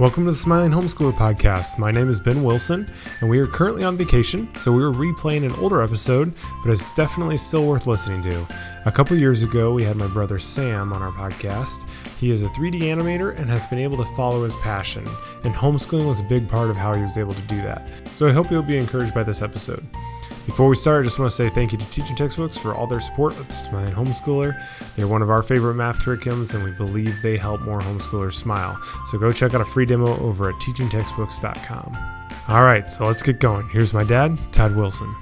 Welcome to the Smiling Homeschooler Podcast. My name is Ben Wilson, and we are currently on vacation, so we were replaying an older episode, but it's definitely still worth listening to. A couple years ago, we had my brother Sam on our podcast. He is a 3D animator and has been able to follow his passion, and homeschooling was a big part of how he was able to do that. So I hope you'll be encouraged by this episode. Before we start, I just want to say thank you to Teaching Textbooks for all their support of the Smiling Homeschooler. They're one of our favorite math curriculums, and we believe they help more homeschoolers smile. So go check out a free demo over at teachingtextbooks.com. All right, so let's get going. Here's my dad, Todd Wilson.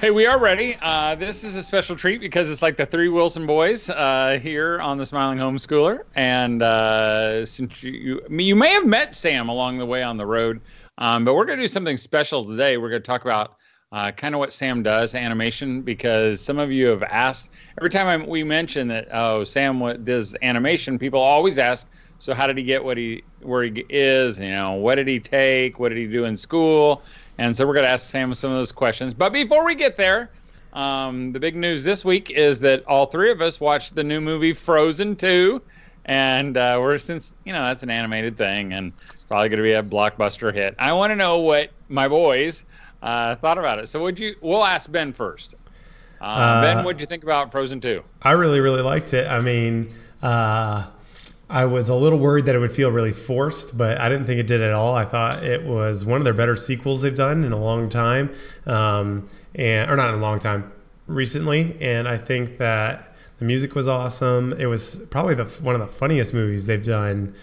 Hey, we are ready. Uh, this is a special treat because it's like the three Wilson boys uh, here on the Smiling Homeschooler, and uh, since you you may have met Sam along the way on the road, um, but we're going to do something special today. We're going to talk about uh, kind of what Sam does, animation, because some of you have asked every time I, we mention that oh Sam what does animation, people always ask, so how did he get what he where he is? You know, what did he take? What did he do in school? And so we're going to ask Sam some of those questions. But before we get there, um, the big news this week is that all three of us watched the new movie Frozen 2. And uh, we're since, you know, that's an animated thing and probably going to be a blockbuster hit. I want to know what my boys uh, thought about it. So would you, we'll ask Ben first. Uh, uh ben, what'd you think about Frozen 2? I really, really liked it. I mean, uh, I was a little worried that it would feel really forced, but I didn't think it did at all. I thought it was one of their better sequels they've done in a long time, um, and or not in a long time, recently. And I think that the music was awesome. It was probably the one of the funniest movies they've done,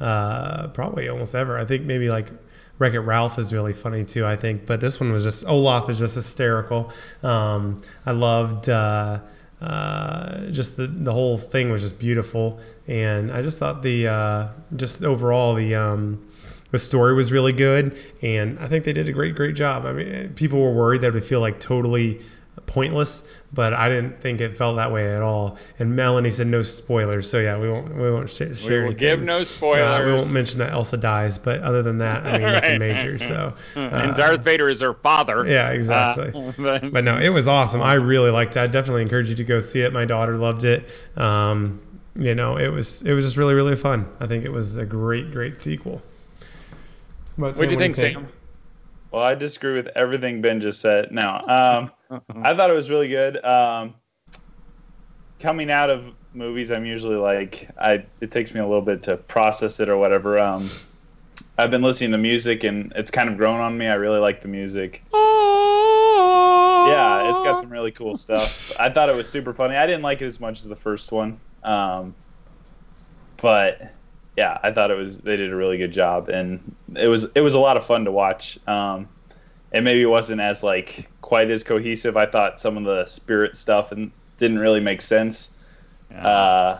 uh, probably almost ever. I think maybe like Wreck It Ralph is really funny too. I think, but this one was just Olaf is just hysterical. Um, I loved. Uh, uh, just the, the whole thing was just beautiful. And I just thought the, uh, just overall, the, um, the story was really good. And I think they did a great, great job. I mean, people were worried that it would feel like totally pointless, but I didn't think it felt that way at all. And Melanie said no spoilers, so yeah, we won't we won't share. We will give no spoilers. Uh, we won't mention that Elsa dies, but other than that, I mean nothing major. So uh, and Darth Vader is her father. Yeah, exactly. Uh, but, but, no, it was awesome. I really liked it. I definitely encourage you to go see it. My daughter loved it. Um, you know, it was it was just really really fun. I think it was a great great sequel. What do you think, Sam? Well, I disagree with everything Ben just said. Now, um, I thought it was really good. Um, coming out of movies, I'm usually like, I it takes me a little bit to process it or whatever. Um, I've been listening to music and it's kind of grown on me. I really like the music. Yeah, it's got some really cool stuff. I thought it was super funny. I didn't like it as much as the first one, um, but yeah, I thought it was they did a really good job, and it was it was a lot of fun to watch. Um, and maybe it wasn't as like quite as cohesive. I thought some of the spirit stuff and didn't really make sense. Yeah. Uh,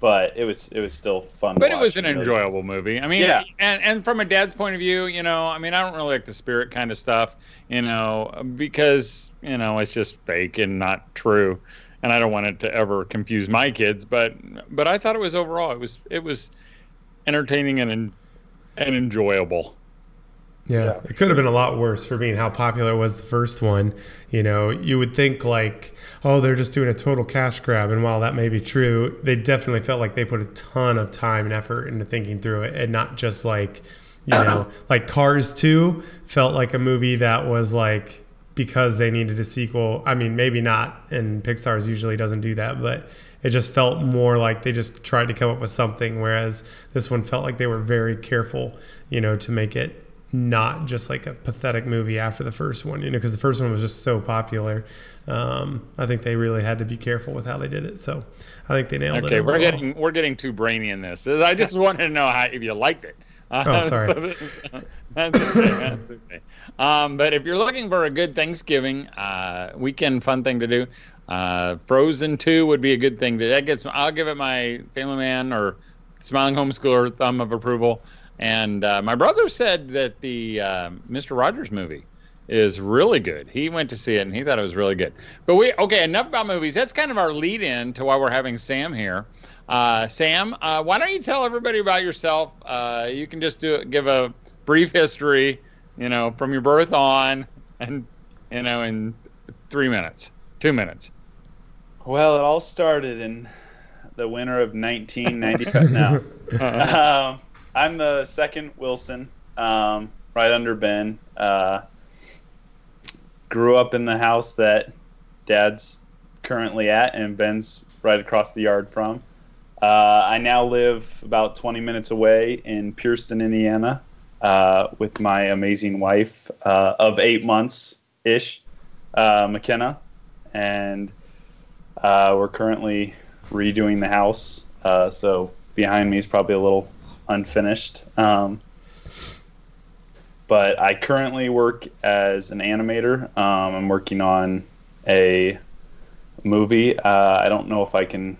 but it was it was still fun. But it was an really. enjoyable movie. I mean, yeah. and and from a dad's point of view, you know, I mean, I don't really like the spirit kind of stuff, you know, because you know it's just fake and not true and I don't want it to ever confuse my kids. But but I thought it was overall it was it was entertaining and and enjoyable. Yeah, yeah, it could have been a lot worse for being how popular was the first one. You know, you would think like, oh, they're just doing a total cash grab, and while that may be true, they definitely felt like they put a ton of time and effort into thinking through it, and not just like, you know, like Cars Two felt like a movie that was like because they needed a sequel. I mean, maybe not, and Pixar's usually doesn't do that, but it just felt more like they just tried to come up with something, whereas this one felt like they were very careful, you know, to make it not just like a pathetic movie after the first one, you know, because the first one was just so popular. Um, I think they really had to be careful with how they did it. So I think they nailed okay, it. Okay, we're getting we're getting too brainy in this. I just wanted to know how if you liked it. Uh, oh, sorry. So that's okay. That's okay. Um, but if you're looking for a good Thanksgiving uh, weekend fun thing to do, uh, Frozen Two would be a good thing. That gets I'll give it my Family Man or Smiling Homeschooler thumb of approval. And uh, my brother said that the uh, Mr. Rogers movie is really good. He went to see it and he thought it was really good. But we okay enough about movies. That's kind of our lead in to why we're having Sam here. Uh, Sam, uh, why don't you tell everybody about yourself? Uh, you can just do give a brief history, you know, from your birth on, and you know, in three minutes, two minutes. Well, it all started in the winter of 1995. no, um, I'm the second Wilson, um, right under Ben. Uh, grew up in the house that Dad's currently at, and Ben's right across the yard from. Uh, I now live about 20 minutes away in Pierceton, Indiana, uh, with my amazing wife uh, of eight months ish, uh, McKenna, and uh, we're currently redoing the house. Uh, so behind me is probably a little unfinished. Um, but I currently work as an animator. Um, I'm working on a movie. Uh, I don't know if I can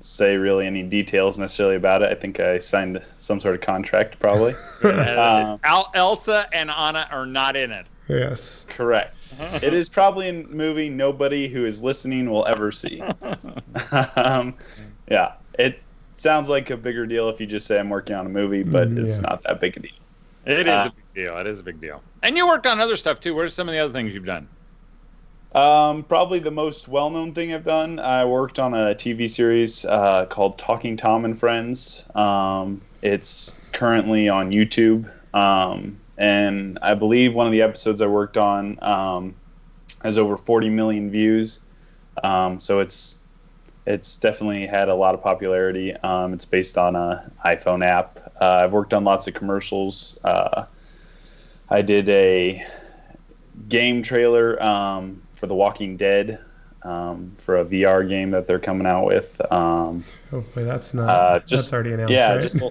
say really any details necessarily about it. I think I signed some sort of contract, probably. um, Al- Elsa and Anna are not in it. Yes. Correct. it is probably a movie nobody who is listening will ever see. um, yeah, it sounds like a bigger deal if you just say I'm working on a movie, but Mm, it's not that big a deal. It is Uh, a big deal. It is a big deal. And you worked on other stuff too. What are some of the other things you've done? Um, probably the most well-known thing I've done. I worked on a TV series uh, called Talking Tom and Friends. Um, it's currently on YouTube, um, and I believe one of the episodes I worked on um, has over 40 million views. Um, so it's it's definitely had a lot of popularity. Um, it's based on a iPhone app. Uh, I've worked on lots of commercials. Uh, I did a game trailer um, for The Walking Dead um, for a VR game that they're coming out with. Um, Hopefully that's not. Uh, just- that's already announced, yeah, right? just a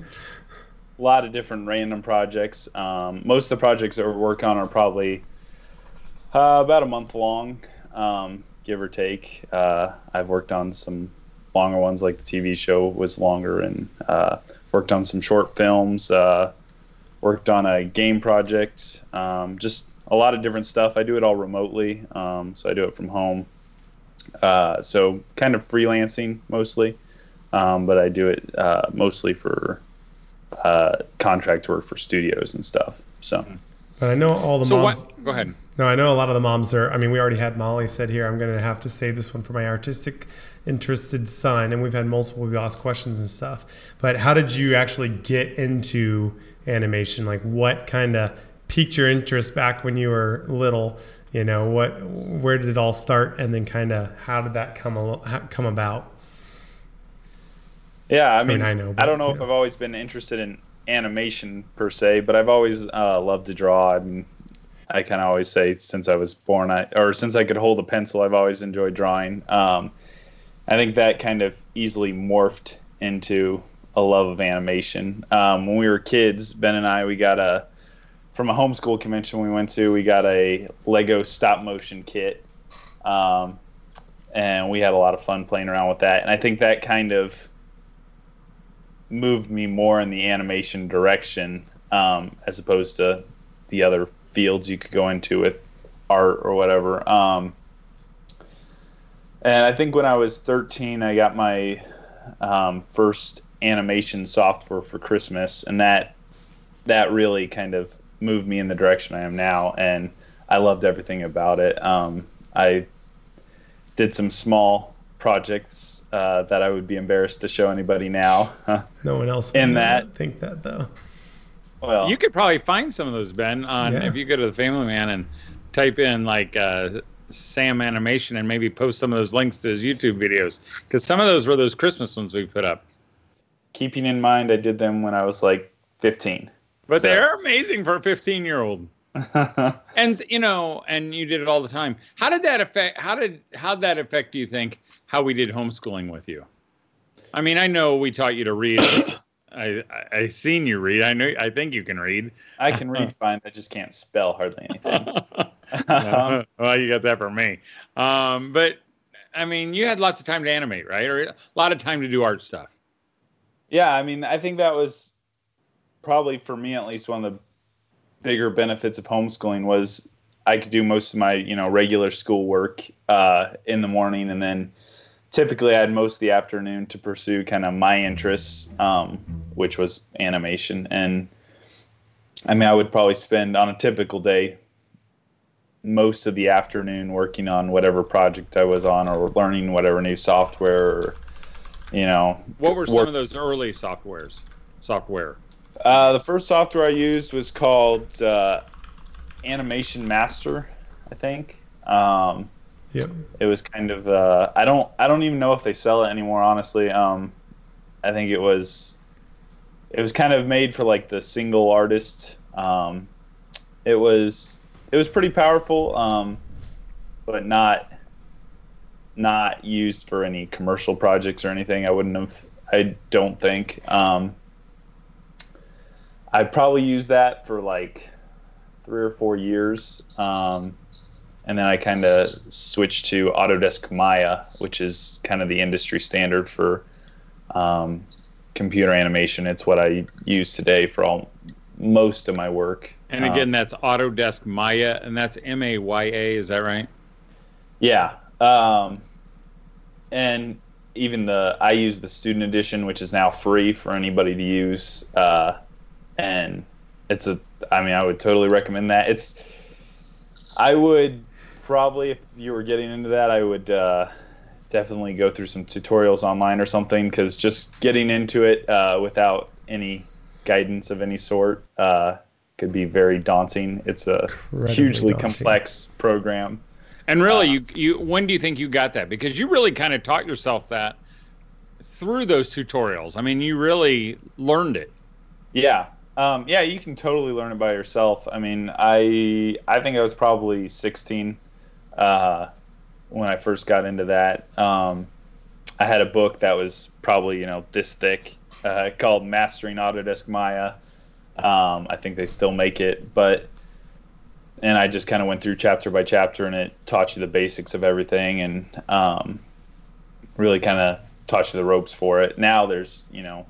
lot of different random projects. Um, most of the projects that we work on are probably uh, about a month long, um, give or take. Uh, I've worked on some longer ones, like the TV show was longer, and uh, worked on some short films. Uh, worked on a game project. Um, just a lot of different stuff. I do it all remotely, um, so I do it from home. Uh, so kind of freelancing mostly, um, but I do it uh, mostly for uh, contract work for studios and stuff. So but I know all the So moms. what? Go ahead. No, I know a lot of the moms are. I mean, we already had Molly said here. I'm going to have to save this one for my artistic interested son, and we've had multiple people ask questions and stuff. But how did you actually get into animation? Like, what kind of piqued your interest back when you were little? You know, what, where did it all start, and then kind of how did that come come about? yeah, I mean, I I, know, but, don't know if. I've always been interested in animation per se, but I've always uh, loved to draw. I mean, I kind of always say since I was born, I or since I could hold a pencil, I've always enjoyed drawing. Um, I think that kind of easily morphed into a love of animation. Um, when we were kids, Ben and I, we got a from a homeschool convention we went to. We got a Lego stop motion kit, um, and we had a lot of fun playing around with that. And I think that kind of moved me more in the animation direction um, as opposed to the other fields you could go into with art or whatever. Um, and I think when I was 13, I got my um, first animation software for Christmas, and that that really kind of moved me in the direction I am now, and I loved everything about it. Um, I did some small projects uh, that I would be embarrassed to show anybody now. No one else In that- think that though. Well, You could probably find some of those, Ben, on Yeah. if you go to the Family Man and type in like uh, Sam animation and maybe post some of those links to his YouTube videos because some of those were those Christmas ones we put up. keeping in mind I did them when I was like 15. But So- they're amazing for a 15 year old. And you know, and you did it all the time. How did that affect? How did how did that affect? Do you think how we did homeschooling with you? I mean, I know we taught you to read. I, I I seen you read. I know. I think you can read. I can read fine, I just can't spell hardly anything. Yeah. well, you got that for me. Um, but I mean, you had lots of time to animate, right? Or a lot of time to do art stuff. yeah, I mean, I think that was probably for me at least one of the bigger benefits of homeschooling was I could do most of my you know regular school work uh, in the morning, and then typically I had most of the afternoon to pursue kind of my interests, um, which was animation. And I mean, I would probably spend on a typical day most of the afternoon working on whatever project I was on, or learning whatever new software, or you know, What were some work- of those early softwares? Software. Uh, the first software I used was called uh, Animation Master, I think. Um, Yep. it was kind of uh, I don't I don't even know if they sell it anymore. Honestly, um, I think it was it was kind of made for like the single artist. Um, it was it was pretty powerful, um, but not not used for any commercial projects or anything. I wouldn't have. I don't think. Um, I probably used that for like three or four years. Um, and then I kind of switched to Autodesk Maya, which is kind of the industry standard for um, computer animation. It's what I use today for all most of my work. And again, that's Autodesk Maya, and that's M A Y A. Is that right? Yeah, um, and even the I use the student edition, which is now free for anybody to use, uh, and it's a. I mean, I would totally recommend that. It's. I would probably, if you were getting into that, I would uh, definitely go through some tutorials online or something because just getting into it uh, without any guidance of any sort uh, could be very daunting. It's a Incredibly hugely daunting. complex program. And really, Uh, you you when do you think you got that? Because you really kind of taught yourself that through those tutorials. I mean, you really learned it. Yeah. Um, yeah, you can totally learn it by yourself. I mean, I I think I was probably 16 uh, when I first got into that. Um, I had a book that was probably you know this thick uh, called Mastering Autodesk Maya. Um, I think they still make it, but and I just kind of went through chapter by chapter, and it taught you the basics of everything, and um, really kind of taught you the ropes for it. Now there's you know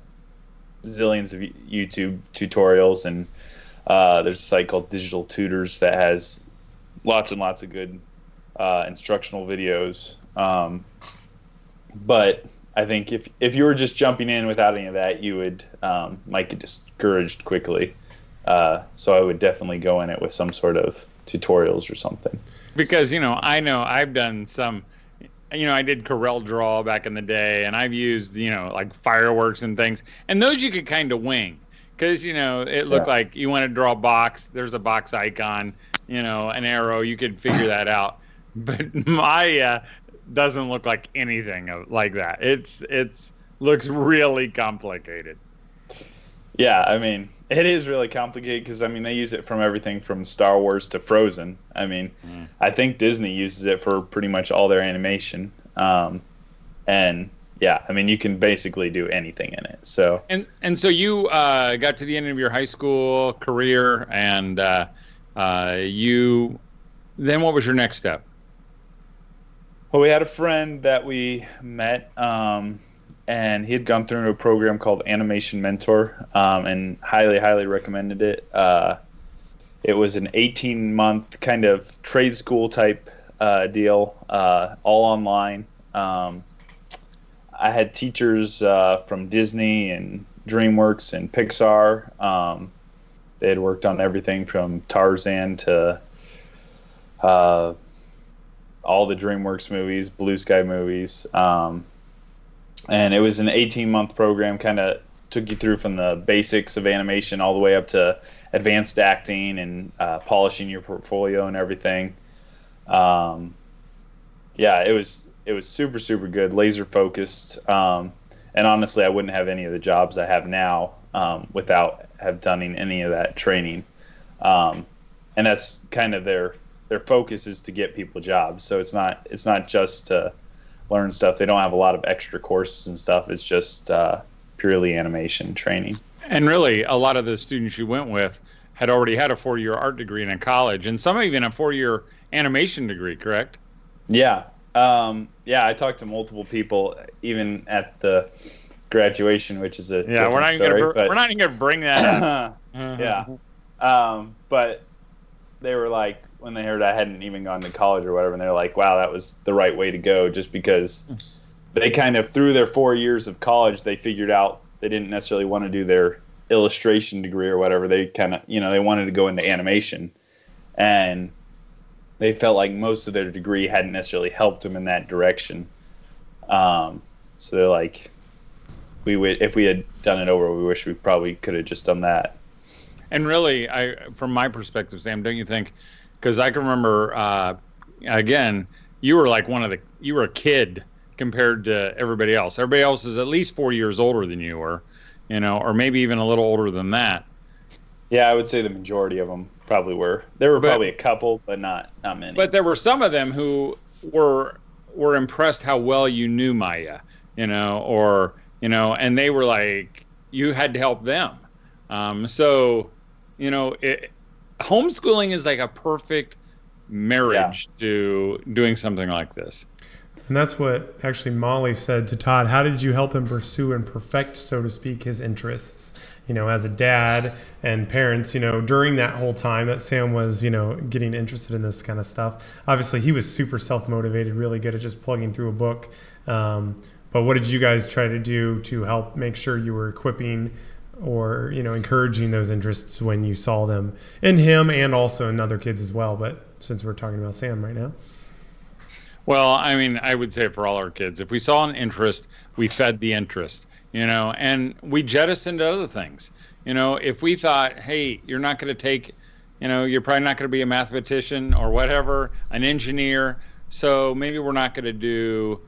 zillions of YouTube tutorials, and uh, there's a site called Digital Tutors that has lots and lots of good uh, instructional videos. Um, but I think if if you were just jumping in without any of that, you would um, might get discouraged quickly. Uh, so I would definitely go in it with some sort of tutorials or something. because you know I know I've done some you know I did Corel Draw back in the day and I've used you know like fireworks and things and those you could kind of wing because you know it looked Yeah. like you want to draw a box there's a box icon you know an arrow you could figure that out but Maya doesn't look like anything of- like that it's it's looks really complicated Yeah, I mean, it is really complicated because I mean they use it from everything from Star Wars to Frozen. I mean, Mm. I think Disney uses it for pretty much all their animation. Um, and yeah, I mean you can basically do anything in it. So And and so you uh, got to the end of your high school career, and uh, uh, you then what was your next step? Well, we had a friend that we met, um, and he had gone through a program called Animation Mentor, um, and highly, highly recommended it. Uh, it was an 18 month kind of trade school type uh, deal, uh, all online. Um, I had teachers uh, from Disney and DreamWorks and Pixar. Um, they had worked on everything from Tarzan to uh, all the DreamWorks movies, Blue Sky movies. Um, and it was an 18 month program, kind of took you through from the basics of animation all the way up to advanced acting and uh, polishing your portfolio and everything. Um, yeah, it was it was super super good, laser focused. Um, and honestly, I wouldn't have any of the jobs I have now um, without have done any of that training. Um, and that's kind of their their focus is to get people jobs. So it's not it's not just to learn stuff. They don't have a lot of extra courses and stuff. It's just uh, purely animation training. And really, a lot of the students you went with had already had a four-year art degree in college, and some even a four-year animation degree. Correct? Yeah, um, yeah. I talked to multiple people, even at the graduation, which is a Yeah, we're not even story, gonna br- but- we're not even gonna bring that up. yeah. Um, but they were like, when they heard I hadn't even gone to college or whatever, and they're like, wow, that was the right way to go, just because they kind of, through their four years of college, they figured out they didn't necessarily want to do their illustration degree or whatever. They kind of, you know, they wanted to go into animation. And they felt like most of their degree hadn't necessarily helped them in that direction. Um, so they're like, we would if we had done it over, we wish we probably could have just done that. And really, I from my perspective, Sam, don't you think? Because I can remember, uh, again, you were like one of the you were a kid compared to everybody else. Everybody else is at least four years older than you were, you know, or maybe even a little older than that. Yeah, I would say the majority of them probably were. There were But- probably a couple, but not not many. But there were some of them who were were impressed how well you knew Maya, you know, or you know, and they were like you had to help them. Um, so, you know, it, homeschooling is like a perfect marriage to doing something like this. And that's what actually Molly said to Todd. How did you help him pursue and perfect, so to speak, his interests? You know, as a dad and parents, you know, during that whole time that Sam was, you know, getting interested in this kind of stuff. Obviously, he was super self motivated, really good at just plugging through a book. Um, but what did you guys try to do to help make sure you were equipping or, you know, encouraging those interests when you saw them in him and also in other kids as well? But since we're talking about Sam right now. Well, I mean, I would say for all our kids, if we saw an interest, we fed the interest, you know, and we jettisoned other things. You know, if we thought, hey, you're not going to take, you know, you're probably not going to be a mathematician or whatever, an engineer, so maybe we're not going to do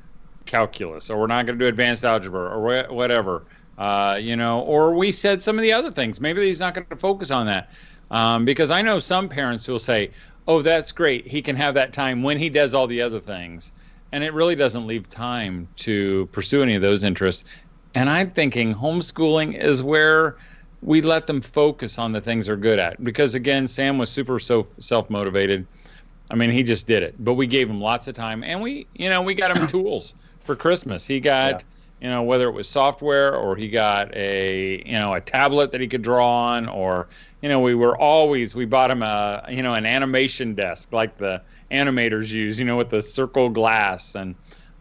calculus or we're not going to do advanced algebra or wha- whatever, uh, you know, or we said some of the other things. Maybe he's not going to focus on that. Um, because I know some parents will say, oh, that's great. He can have that time when he does all the other things. And it really doesn't leave time to pursue any of those interests. And I'm thinking homeschooling is where we let them focus on the things they're good at. Because again, Sam was super so self motivated. I mean, he just did it. But we gave him lots of time, and we, you know, we got him tools for Christmas. He got, you know, whether it was software or he got a, you know, a tablet that he could draw on, or, you know, we were always we bought him a, you know, an animation desk like the animators use, you know, with the circle glass and.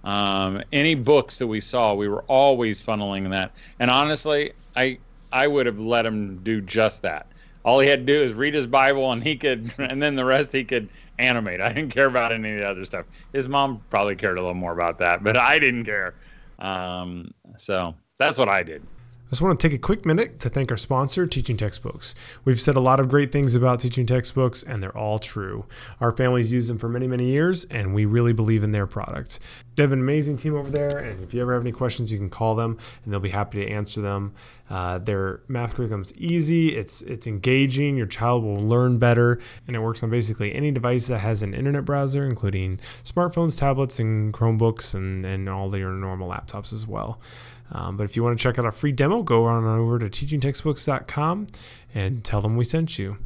Um, any books that we saw, we were always funneling that. And honestly, I I would have let him do just that. All he had to do is read his Bible, and he could, and then the rest he could animate. I didn't care about any of the other stuff. His mom probably cared a little more about that, but I didn't care. Um, so that's what I did. I just want to take a quick minute to thank our sponsor, Teaching Textbooks. We've said a lot of great things about teaching textbooks, and they're all true. Our families use them for many, many years, and we really believe in their product. They have an amazing team over there, and if you ever have any questions, you can call them, and they'll be happy to answer them. Uh, their math curriculum's easy, it's it's engaging. Your child will learn better, and it works on basically any device that has an internet browser, including smartphones, tablets, and Chromebooks, and and all your normal laptops as well. Um, but if you want to check out a free demo, go on over to teachingtextbooks.com and tell them we sent you.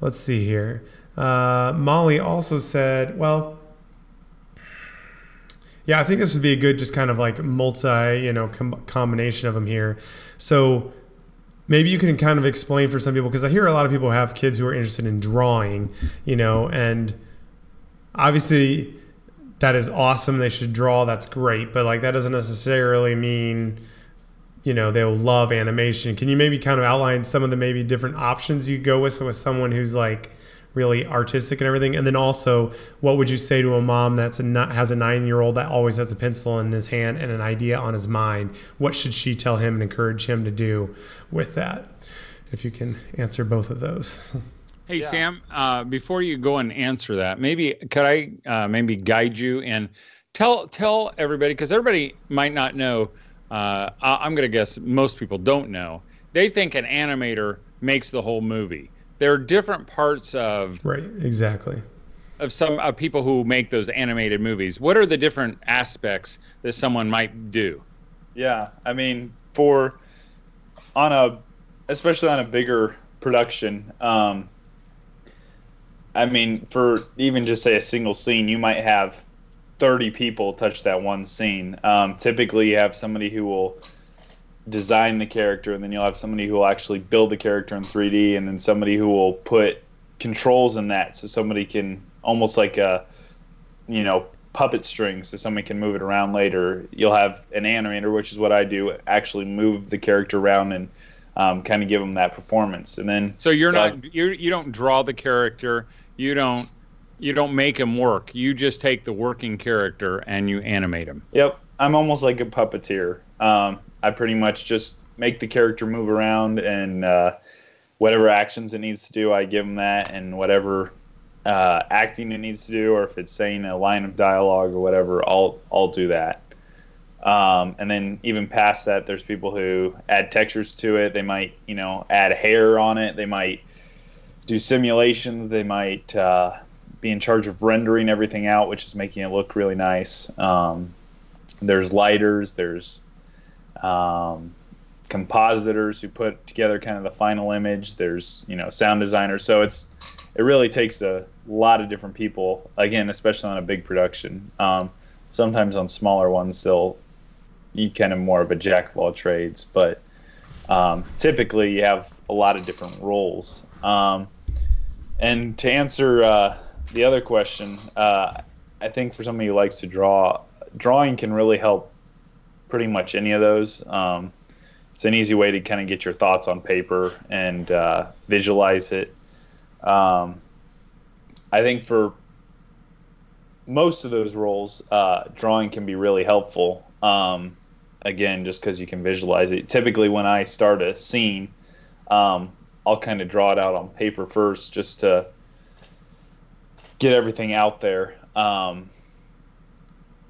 Let's see here. Uh, Molly also said, well, yeah, I think this would be a good, just kind of like multi, you know, com- combination of them here. So maybe you can kind of explain for some people, because I hear a lot of people have kids who are interested in drawing, you know, and obviously that is awesome. They should draw. That's great. But like that doesn't necessarily mean, you know, they'll love animation. Can you maybe kind of outline some of the maybe different options you go with so with someone who's like really artistic and everything? And then also, what would you say to a mom that's a has a nine year old that always has a pencil in his hand and an idea on his mind? What should she tell him and encourage him to do with that? If you can answer both of those. Hey Yeah. Sam, uh, before you go and answer that, maybe could I uh, maybe guide you and tell tell everybody because everybody might not know. Uh, I, I'm going to guess most people don't know. They think an animator makes the whole movie. There are different parts of right. Exactly. of some of people who make those animated movies. What are the different aspects that someone might do? Yeah, I mean, for on a, especially on a bigger production, um, I mean, for even just say a single scene, you might have 30 people touch that one scene. Um, typically, you have somebody who will design the character, and then you'll have somebody who will actually build the character in 3D, and then somebody who will put controls in that so somebody can almost like a, you know, puppet strings so somebody can move it around later. You'll have an animator, which is what I do, actually move the character around and um, kind of give them that performance. And then So you're not you you don't draw the character. You don't you don't make him work. You just take the working character and you animate him. Yep, I'm almost like a puppeteer. Um, I pretty much just make the character move around and uh, whatever actions it needs to do, I give them that, and whatever uh, acting it needs to do, or if it's saying a line of dialogue or whatever, I'll I'll do that. Um, and then even past that, there's people who add textures to it. They might, you know, add hair on it. They might do simulations. They might uh, be in charge of rendering everything out, which is making it look really nice. Um, there's lighters. There's um, compositors who put together kind of the final image. There's you know sound designers. So it's it really takes a lot of different people. Again, especially on a big production. Um, sometimes on smaller ones, they'll you kind of more of a jack of all trades, but um, typically you have a lot of different roles. Um, and to answer uh, the other question, uh, I think for somebody who likes to draw, drawing can really help pretty much any of those. Um, it's an easy way to kind of get your thoughts on paper and uh, visualize it. Um, I think for most of those roles, uh, drawing can be really helpful. Um, again, just because you can visualize it. Typically, when I start a scene, um, I'll kind of draw it out on paper first, just to get everything out there. Um,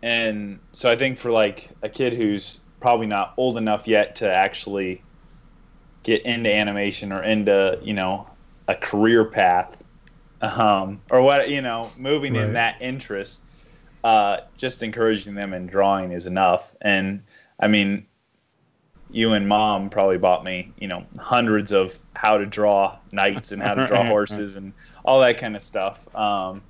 and so I think for like a kid who's probably not old enough yet to actually get into animation or into you know a career path um, or what you know moving right. in that interest uh, just encouraging them in drawing is enough and I mean, you and mom probably bought me, you know, hundreds of how to draw knights and how to draw horses and all that kind of stuff. Um,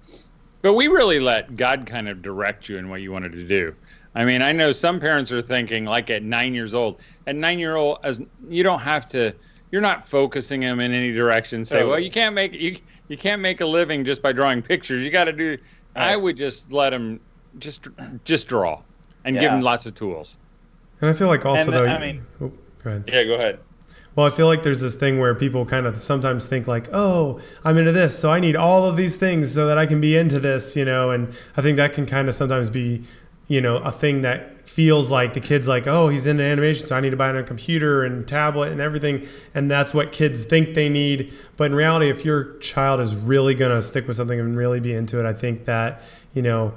but we really let God kind of direct you in what you wanted to do. I mean, I know some parents are thinking, like at nine years old, at nine year old, as you don't have to, you're not focusing them in any direction. Say, well, you can't make you you can't make a living just by drawing pictures. You got to do. Right. I would just let them just just draw and yeah. give them lots of tools. And I feel like also then, though, I mean, oh, go ahead. Yeah, go ahead. Well, I feel like there's this thing where people kind of sometimes think like, "Oh, I'm into this, so I need all of these things so that I can be into this," you know. And I think that can kind of sometimes be, you know, a thing that feels like the kid's like, "Oh, he's into animation, so I need to buy him a computer and tablet and everything," and that's what kids think they need. But in reality, if your child is really gonna stick with something and really be into it, I think that you know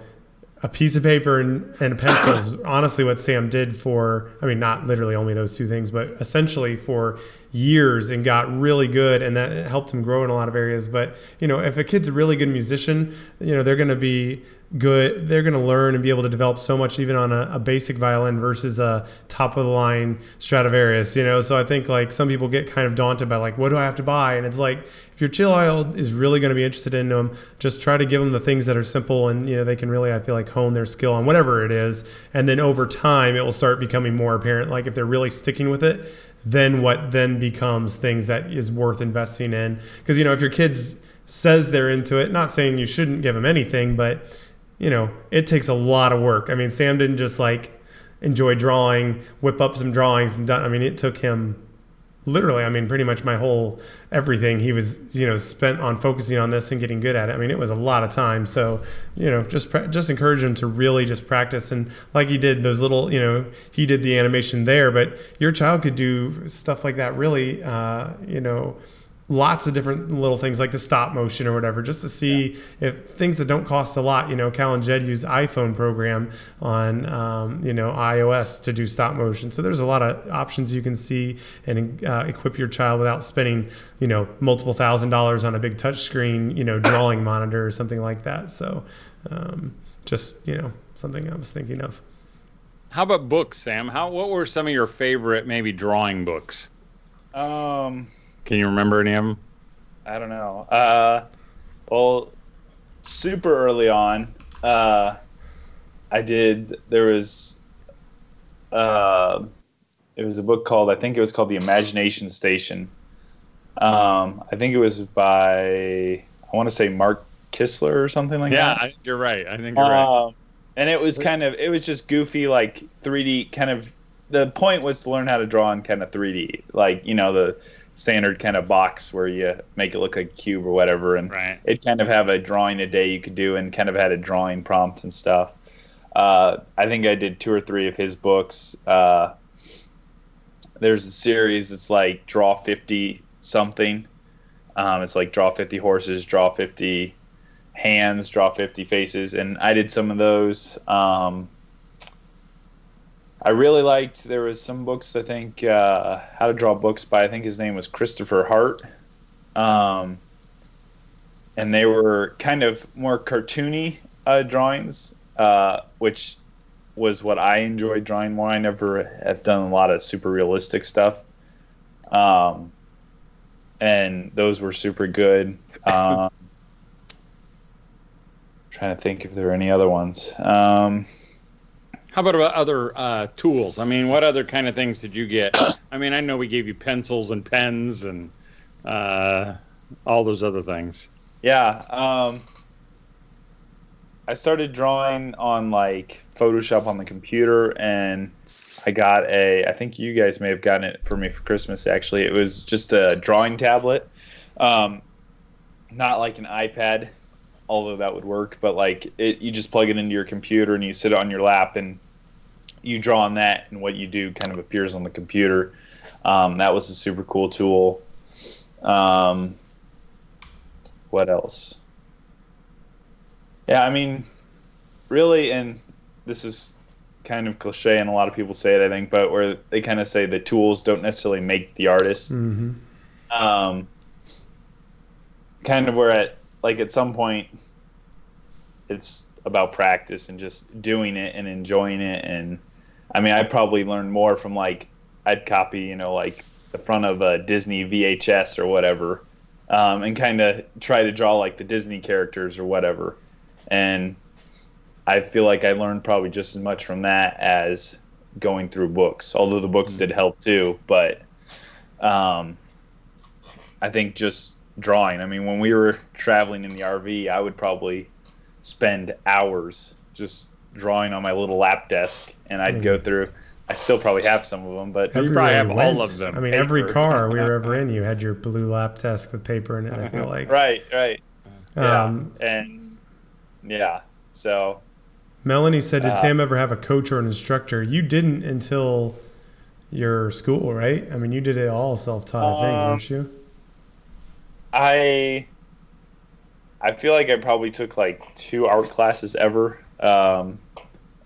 a piece of paper and, and a pencil is honestly what Sam did for, I mean, not literally only those two things, but essentially for years and got really good. And that helped him grow in a lot of areas. But, you know, if a kid's a really good musician, you know, they're going to be good they're going to learn and be able to develop so much even on a, a, basic violin versus a top of the line stradivarius you know? So i think like some people get kind of daunted by like what do i have to buy? And it's like if your child is really going to be interested in them just try to give them the things that are simple and you know they can really i feel like hone their skill on whatever it is. And then over time it will start becoming more apparent like if they're really sticking with it then what then becomes things that is worth investing in. Because you know if your kids says they're into it not saying you shouldn't give them anything but you know, it takes a lot of work. I mean, Sam didn't just like enjoy drawing, whip up some drawings and done. I mean, it took him literally, I mean, pretty much my whole everything he was, you know, spent on focusing on this and getting good at it. I mean, it was a lot of time. So, you know, just just encourage him to really just practice and like he did those little, you know, he did the animation there, but your child could do stuff like that really, uh, you know, lots of different little things like the stop motion or whatever just to see yeah. if things that don't cost a lot you know cal and jed use iphone program on um, you know ios to do stop motion. So there's a lot of options you can see and uh, equip your child without spending you know multiple thousand dollars on a big touch screen you know drawing monitor or something like that. So um, just you know something i was thinking of. How about books sam? How what were some of your favorite maybe drawing books? Um can you remember any of them? I don't know. Uh, well, super early on, uh, I did. There was, uh, it was a book called. I think it was called The Imagination Station. Um, I think it was by. I want to say Mark Kistler or something like yeah, that. Yeah, you're right. I think you're right. Um, and it was kind of. It was just goofy, like 3D kind of. The point was to learn how to draw in kind of 3D, like you know the standard kind of box where you make it look like a cube or whatever, and right. it kind of have a drawing a day you could do, and kind of had a drawing prompt and stuff. Uh, I think I did two or three of his books. Uh, there's a series. It's like draw fifty something. Um, it's like draw fifty horses, draw fifty hands, draw fifty faces, and I did some of those. Um, I really liked. There was some books. I think uh, How to Draw Books by I think his name was Christopher Hart, um, and they were kind of more cartoony uh, drawings, uh, which was what I enjoyed drawing more. I never have done a lot of super realistic stuff, um, and those were super good. Um, trying to think if there are any other ones. Um, How about about other uh, tools? I mean, what other kind of things did you get? I mean, I know we gave you pencils and pens and uh, all those other things. Yeah. Um, I started drawing on like Photoshop on the computer, and I got a. I think you guys may have gotten it for me for Christmas. Actually, it was just a drawing tablet, um, not like an iPad, although that would work. But like it, you just plug it into your computer and you sit on your lap and you draw on that, and what you do kind of appears on the computer. Um, that was a super cool tool. Um, what else? Yeah, I mean, really, and this is kind of cliche, and a lot of people say it, I think, but where they kind of say the tools don't necessarily make the artist. Mm-hmm. Um, kind of where at like at some point, it's about practice and just doing it and enjoying it. And I mean, I probably learned more from like I'd copy, you know, like the front of a Disney VHS or whatever, um, and kind of try to draw like the Disney characters or whatever. And I feel like I learned probably just as much from that as going through books, although the books did help too. But um, I think just drawing. I mean, when we were traveling in the RV, I would probably spend hours just drawing on my little lap desk, and I'd go through. I still probably have some of them, but Everywhere probably have you all of them. I mean, every car we were ever in, you had your blue lap desk with paper in it. I feel like. right, right, yeah, Um, and yeah. So Melanie said, "Did Uh, Sam ever have a coach or an instructor?" You didn't until your school, right? I mean, you did it all self-taught, I think, Um, weren't you? I I feel like I probably took like two art classes ever, um,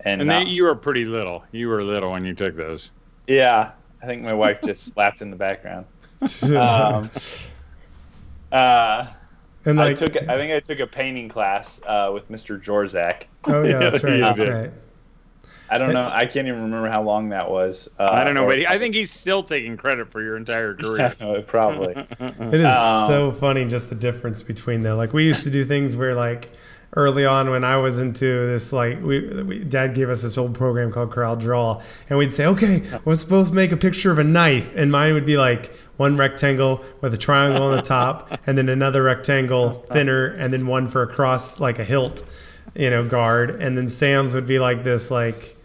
and, and not- they, you were pretty little. You were little when you took those. yeah, I think my wife just laughed in the background. Um, uh, and I took I think I took a painting class uh, with Mr. Jorzak. oh yeah, that's right, You that's right. I don't know. I can't even remember how long that was. Uh, I don't know, or- but he, I think he's still taking credit for your entire career. probably. It is Um, so funny just the difference between though. Like we used to do things where like early on when I was into this, like we, we dad gave us this old program called Corel Draw, and we'd say, okay, let's both make a picture of a knife, and mine would be like one rectangle with a triangle on the top, and then another rectangle thinner, and then one for a cross like a hilt, you know, guard, and then Sam's would be like this like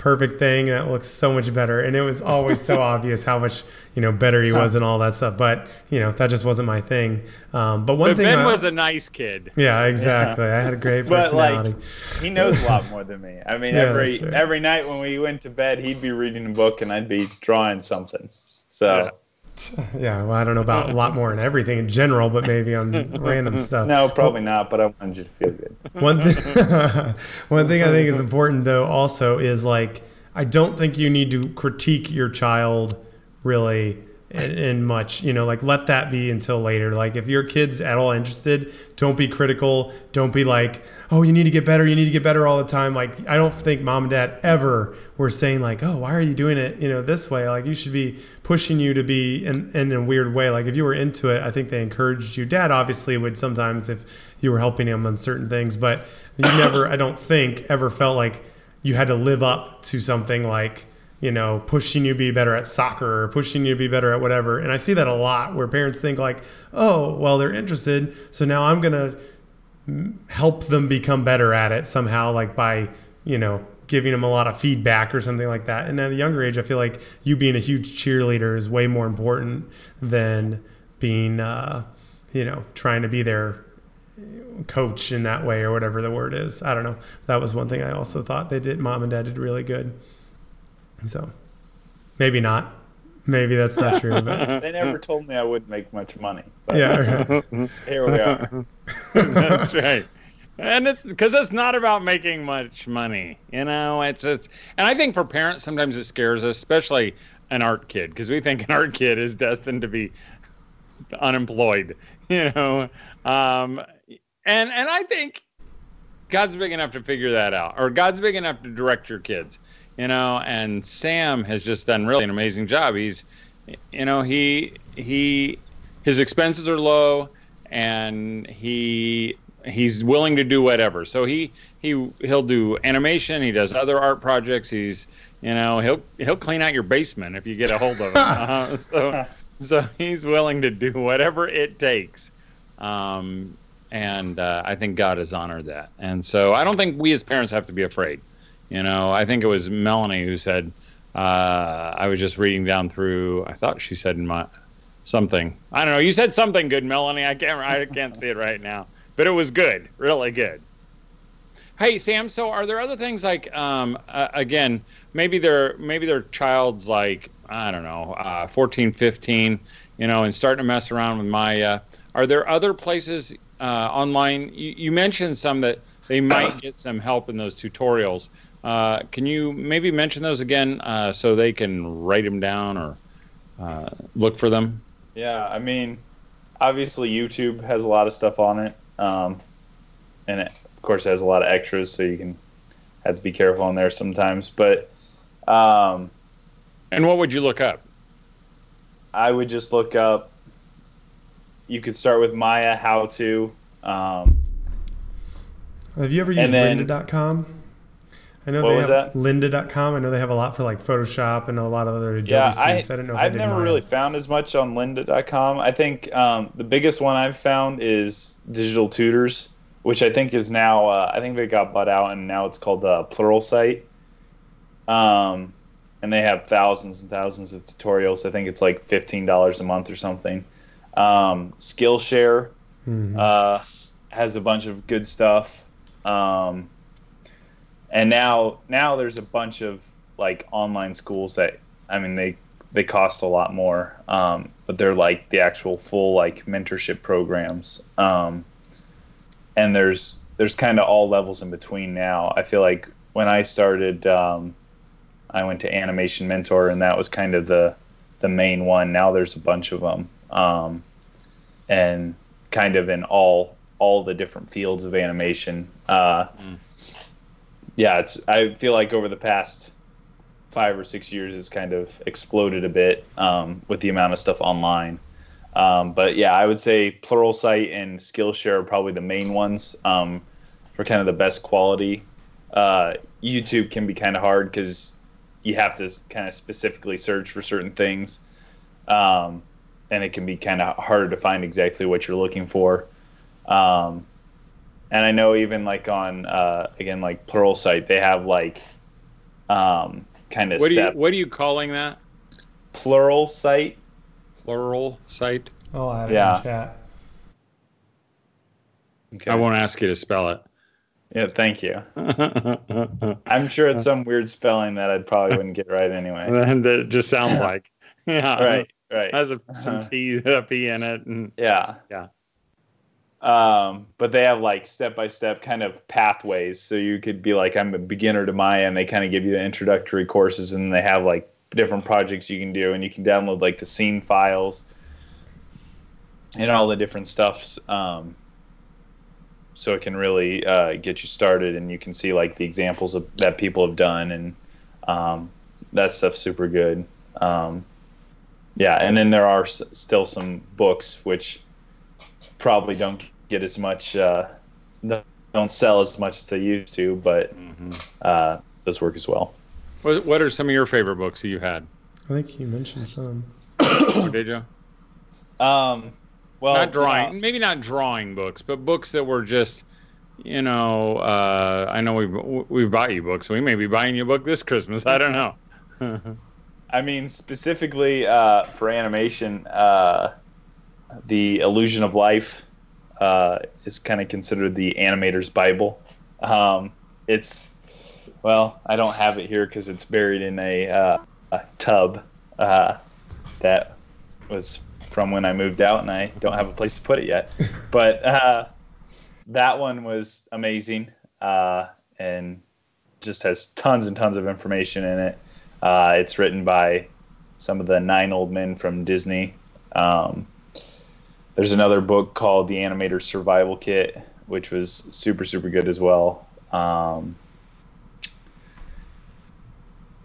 perfect thing that looks so much better. And it was always so obvious how much you know better he was and all that stuff. But you know that just wasn't my thing. Um, but one But thing Ben I- was a nice kid. yeah exactly. I had a great But like personality. he knows a lot more than me. I mean, Yeah, every every night when we went to bed, he'd be reading a book and I'd be drawing something. So yeah well i don't know about a lot more and everything in general but maybe on random stuff no, probably not. But I wanted you to feel good. one thing one thing i think is important though also is like i don't think you need to critique your child really in, in much you know like let that be until later. Like if your kid's at all interested don't be critical. Don't be like oh you need to get better. You need to get better all the time. Like i don't think mom and dad ever were saying like oh why are you doing it you know this way? Like you should be pushing you to be in, in a weird way. Like if you were into it i think they encouraged you. Dad obviously would sometimes if you were helping him on certain things but you never i don't think ever felt like you had to live up to something like you know pushing you to be better at soccer or pushing you to be better at whatever. And i see that a lot where parents think like oh well they're interested so now i'm gonna help them become better at it somehow like by you know giving them a lot of feedback or something like that. And at a younger age i feel like you being a huge cheerleader is way more important than being uh, you know trying to be their coach in that way or whatever the word is. I don't know. That was one thing i also thought they did. Mom and dad did really good so maybe not Maybe that's not true, but They never told me I wouldn't make much money. Yeah. right. here we are. That's right. And it's because it's not about making much money, you know. It's it's, and I think for parents sometimes it scares us, especially an art kid, because we think an art kid is destined to be unemployed, you know. Um, and and I think God's big enough to figure that out, or God's big enough to direct your kids, you know. And Sam has just done really an amazing job. He's, you know, he he his expenses are low, and he he's willing to do whatever. So he he he'll do animation. He does other art projects. He's you know he'll he'll clean out your basement if you get a hold of him. uh, so so he's willing to do whatever it takes. Um, and uh, I think God has honored that. And so I don't think we as parents have to be afraid. You know, I think it was Melanie who said, uh, I was just reading down through, I thought she said in my something. I don't know. You said something good, Melanie. I can't, I can't see it right now, but it was good, really good. Hey, Sam. So, are there other things like, um, uh, again, maybe their maybe their child's like, I don't know, uh, 14, 15, you know, and starting to mess around with Maya. Are there other places uh, online? You, you mentioned some that they might get some help in those tutorials. Uh, can you maybe mention those again uh, so they can write them down or uh, look for them? Yeah, I mean, obviously YouTube has a lot of stuff on it, um, and it, of course has a lot of extras, so you can have to be careful on there sometimes. But um, And what would you look up? I would just look up. You could start with Maya how to. Um, Have you ever And used then- lynda.com? I know What they was have that? lynda.com. I know they have a lot for like Photoshop and a lot of other Adobe yeah, I, suites. I, didn't know if I've never mine. really found as much on lynda.com. I think um, the biggest one I've found is Digital Tutors, which I think is now, uh, I think they got bought out and now it's called uh, Pluralsight. Um, and they have thousands and thousands of tutorials. I think it's like $15 a month or something. Um, Skillshare Mhm. uh, has a bunch of good stuff. Um, and now now there's a bunch of like online schools that I mean they they cost a lot more, um, but they're like the actual full like mentorship programs. Um, and there's there's kind of all levels in between now. I feel like when I started, um, I went to Animation Mentor, and that was kind of the the main one. Now there's a bunch of them, um, and kind of in all all the different fields of animation. Uh, Mm. Yeah, it's. I feel like over the past five or six years, it's kind of exploded a bit um, with the amount of stuff online. Um, but yeah, I would say Pluralsight and Skillshare are probably the main ones um, for kind of the best quality. Uh, YouTube can be kind of hard because you have to kind of specifically search for certain things, um, and it can be kind of harder to find exactly what you're looking for. Um, and I know even like on uh, again like Plural Pluralsight, they have like um, kind of What are you. What are you calling that? Pluralsight. Plural site? I'll add it Yeah. in chat. Okay. I won't ask you to spell it. Yeah, thank you. I'm sure it's some weird spelling that I probably wouldn't get right anyway. and it just sounds like yeah, right, right. Has a, some p a p in it, and Yeah. Yeah. Um, but they have like step by step kind of pathways. So you could be like, I'm a beginner to Maya, and they kind of give you the introductory courses, and they have like different projects you can do, and you can download like the scene files and all the different stuffs. Um, so it can really uh, get you started, and you can see like the examples of, that people have done, and um, that stuff's super good. Um, yeah, and then there are s- still some books which probably don't get as much, uh, don't- don't sell as much as they used to, but uh, those work as well. what, what are some of your favorite books that you had? I think you mentioned some. Oh, did you? Um, well, not drawing, you know, maybe not drawing books, but books that were just, you know, uh, I know we we bought you books. We may be buying you a book this Christmas. I don't know. I mean, specifically uh, for animation, uh, the Illusion of Life uh, is kind of considered the animator's Bible. Um, it's well, I don't have it here because it's buried in a, uh, a tub. Uh, that was from when I moved out, and I don't have a place to put it yet. but uh, that one was amazing, uh, and just has tons and tons of information in it. Uh, it's written by some of the nine old men from Disney. Um, there's another book called The Animator Survival Kit, which was super super good as well. Um,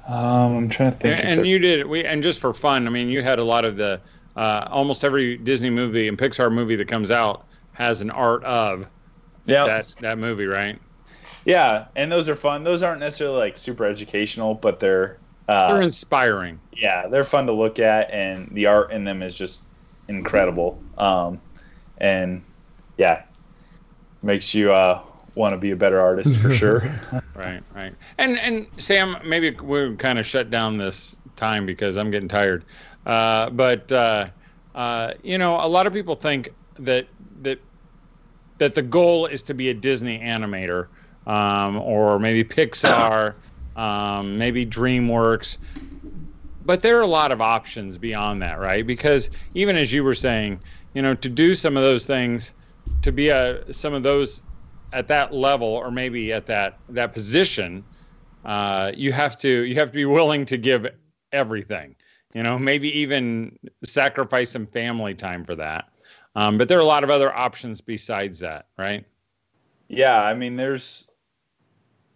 um, I'm trying to think. And, and you did we and just for fun. I mean, you had a lot of the uh, almost every Disney movie and Pixar movie that comes out has an art of yeah. that that movie, right? Yeah, and those are fun. Those aren't necessarily like super educational, but they're uh, they're inspiring. Yeah, they're fun to look at, and the art in them is just incredible. Um, and yeah, makes you uh, want to be a better artist for sure. right, right. And and Sam, maybe we'll kind of shut down this time because I'm getting tired. Uh, but uh, uh, you know, a lot of people think that that that the goal is to be a Disney animator, um, or maybe Pixar, um, maybe DreamWorks. But there are a lot of options beyond that, right? Because even as you were saying, you know, to do some of those things, to be a some of those at that level, or maybe at that that position, uh, you have to you have to be willing to give everything you know maybe even sacrifice some family time for that um, but there are a lot of other options besides that right yeah i mean there's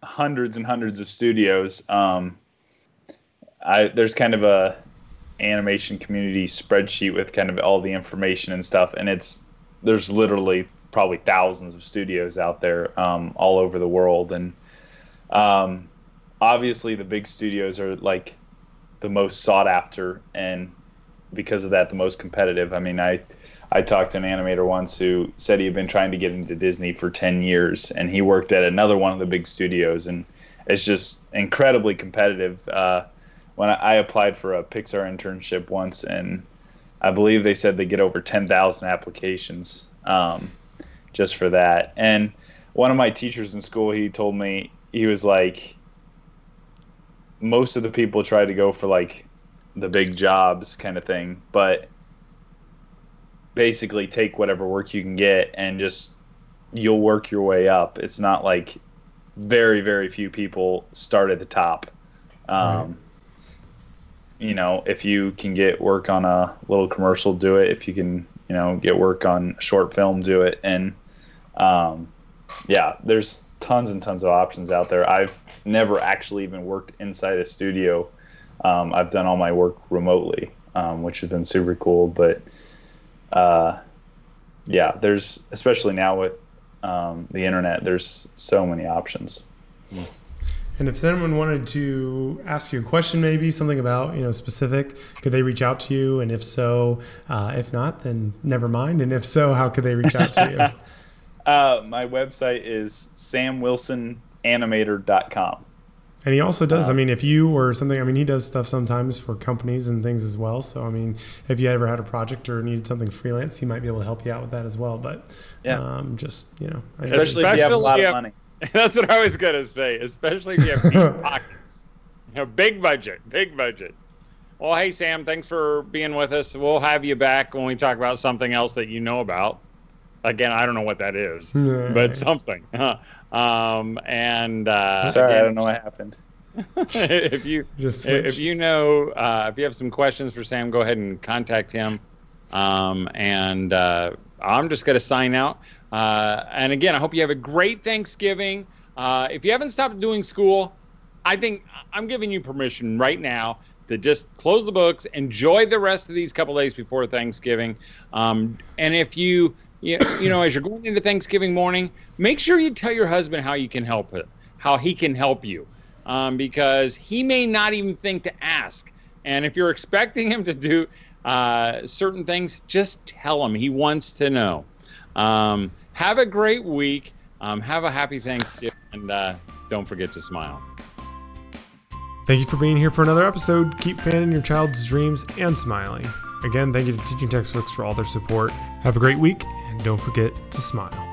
hundreds and hundreds of studios um, I, there's kind of a animation community spreadsheet with kind of all the information and stuff and it's there's literally probably thousands of studios out there um, all over the world and um, obviously the big studios are like the most sought after and because of that the most competitive. I mean i i talked to an animator once who said he had been trying to get into disney for 10 years and he worked at another one of the big studios and it's just incredibly competitive. Uh, when I, applied for a pixar internship once and i believe they said they get over 10000 applications um, just for that and one of my teachers in school he told me he was like most of the people try to go for like the big jobs kind of thing, but basically take whatever work you can get and just you'll work your way up. It's not like very very few people start at the top. Um, right. You know, if you can get work on a little commercial, do it. If you can, you know, get work on short film, do it. And um, yeah, there's tons and tons of options out there. I've never actually even worked inside a studio. Um, I've done all my work remotely, um, which has been super cool. But uh, yeah, there's especially now with um, the internet, there's so many options. And if someone wanted to ask you a question, maybe something about you know specific, could they reach out to you? And if so, uh, if not, then never mind. And if so, how could they reach out to you? uh, my website is samwilsonanimator.com. And he also does. I mean, if you or something, I mean, he does stuff sometimes for companies and things as well. So, I mean, if you ever had a project or needed something freelance, he might be able to help you out with that as well. But yeah, um, just you know, especially if you have a lot of money. That's what I was gonna say. Especially if you have deep pockets, you know, big budget, big budget. Well, hey Sam, thanks for being with us. We'll have you back when we talk about something else that you know about. Again, I don't know what that is, but something. Um, and uh, sorry, again, I don't know what happened. if you Just if you know uh, if you have some questions for Sam, go ahead and contact him. Um, and uh, I'm just going to sign out. Uh, and again, I hope you have a great Thanksgiving. Uh, if you haven't stopped doing school, I think I'm giving you permission right now to just close the books, enjoy the rest of these couple days before Thanksgiving. Um, and if you you, you know, as you're going into Thanksgiving morning, make sure you tell your husband how you can help him, how he can help you, um, because he may not even think to ask. And if you're expecting him to do uh, certain things, just tell him. He wants to know. Um, have a great week. Um, have a happy Thanksgiving, and uh, don't forget to smile. Thank you for being here for another episode. Keep fanning your child's dreams and smiling. Again, thank you to Teaching Textbooks for all their support. Have a great week, and don't forget to smile.